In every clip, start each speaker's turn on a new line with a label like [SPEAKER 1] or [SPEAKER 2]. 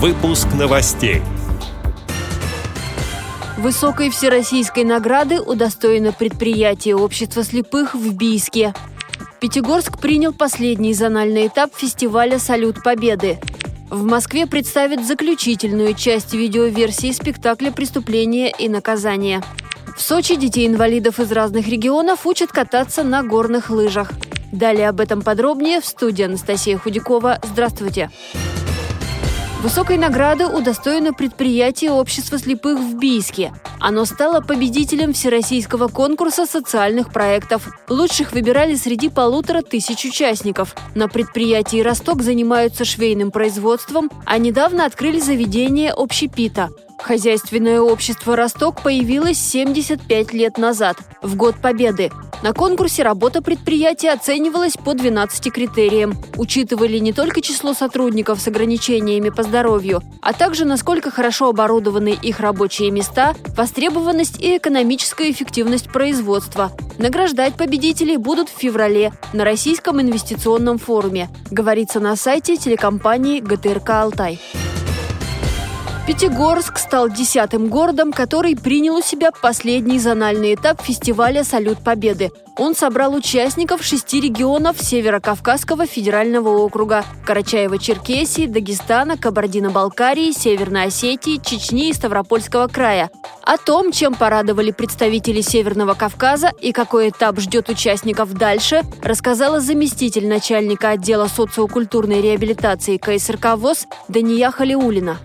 [SPEAKER 1] Выпуск новостей.
[SPEAKER 2] Высокой всероссийской награды удостоено предприятие общества слепых в Бийске. Пятигорск принял последний зональный этап фестиваля «Салют Победы». В Москве представят заключительную часть видеоверсии спектакля «Преступление и наказание». В Сочи детей-инвалидов из разных регионов учат кататься на горных лыжах. Далее об этом подробнее в студии Анастасия Худякова. Здравствуйте! Здравствуйте! Высокой награды удостоено предприятие общества слепых в Бийске. Оно стало победителем Всероссийского конкурса социальных проектов. Лучших выбирали среди полутора тысяч участников. На предприятии «Росток» занимаются швейным производством, а недавно открыли заведение общепита. Хозяйственное общество «Росток» появилось 75 лет назад, в год Победы. На конкурсе работа предприятия оценивалась по 12 критериям. Учитывали не только число сотрудников с ограничениями по здоровью, а также насколько хорошо оборудованы их рабочие места, востребованность и экономическая эффективность производства. Награждать победителей будут в феврале на Российском инвестиционном форуме, говорится на сайте телекомпании ГТРК «Алтай». Пятигорск стал десятым городом, который принял у себя последний зональный этап фестиваля «Салют Победы». Он собрал участников шести регионов Северо-Кавказского федерального округа – Карачаева-Черкесии, Дагестана, Кабардино-Балкарии, Северной Осетии, Чечни и Ставропольского края. О том, чем порадовали представители Северного Кавказа и какой этап ждет участников дальше, рассказала заместитель начальника отдела социокультурной реабилитации КСРК ВОЗ Дания Халиулина.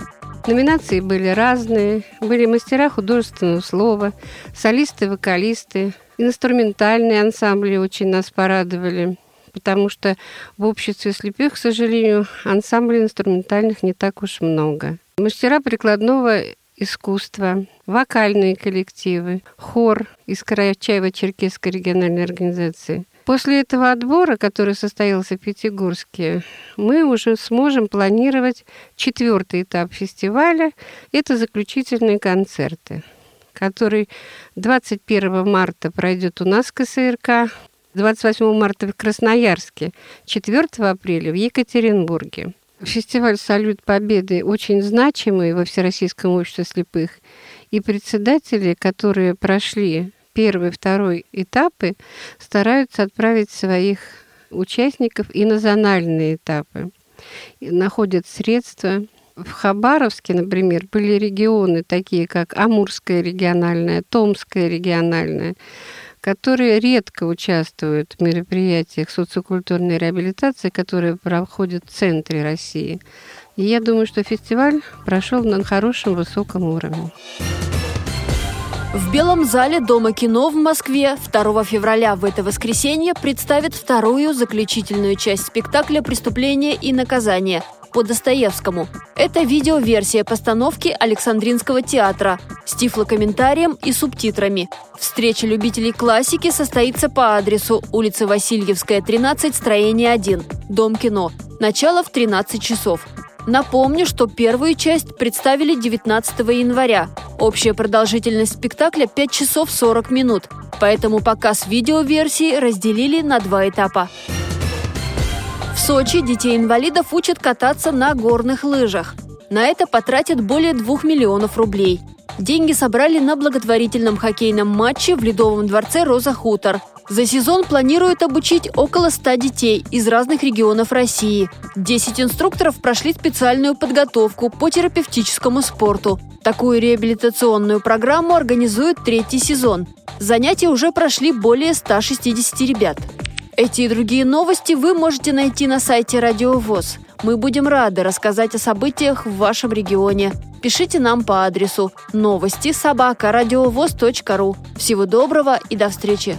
[SPEAKER 3] Номинации были разные. Были мастера художественного слова, солисты, вокалисты, инструментальные ансамбли очень нас порадовали потому что в обществе слепых, к сожалению, ансамблей инструментальных не так уж много. Мастера прикладного искусства, вокальные коллективы, хор из Карачаево-Черкесской региональной организации, После этого отбора, который состоялся в Пятигорске, мы уже сможем планировать четвертый этап фестиваля. Это заключительные концерты, который 21 марта пройдет у нас в КСРК, 28 марта в Красноярске, 4 апреля в Екатеринбурге. Фестиваль «Салют Победы» очень значимый во Всероссийском обществе слепых. И председатели, которые прошли первый, второй этапы стараются отправить своих участников и на зональные этапы. И находят средства. В Хабаровске, например, были регионы такие, как Амурская региональная, Томская региональная, которые редко участвуют в мероприятиях социокультурной реабилитации, которые проходят в центре России. И я думаю, что фестиваль прошел на хорошем высоком уровне.
[SPEAKER 2] В Белом зале Дома кино в Москве 2 февраля в это воскресенье представят вторую заключительную часть спектакля «Преступление и наказание» по Достоевскому. Это видеоверсия постановки Александринского театра с тифлокомментарием и субтитрами. Встреча любителей классики состоится по адресу улица Васильевская, 13, строение 1, Дом кино. Начало в 13 часов. Напомню, что первую часть представили 19 января. Общая продолжительность спектакля 5 часов 40 минут, поэтому показ видеоверсии разделили на два этапа. В Сочи детей-инвалидов учат кататься на горных лыжах. На это потратят более 2 миллионов рублей. Деньги собрали на благотворительном хоккейном матче в Ледовом дворце «Роза Хутор», за сезон планируют обучить около 100 детей из разных регионов России. 10 инструкторов прошли специальную подготовку по терапевтическому спорту. Такую реабилитационную программу организует третий сезон. Занятия уже прошли более 160 ребят. Эти и другие новости вы можете найти на сайте Радио ВОЗ. Мы будем рады рассказать о событиях в вашем регионе. Пишите нам по адресу новости собака ру. Всего доброго и до встречи!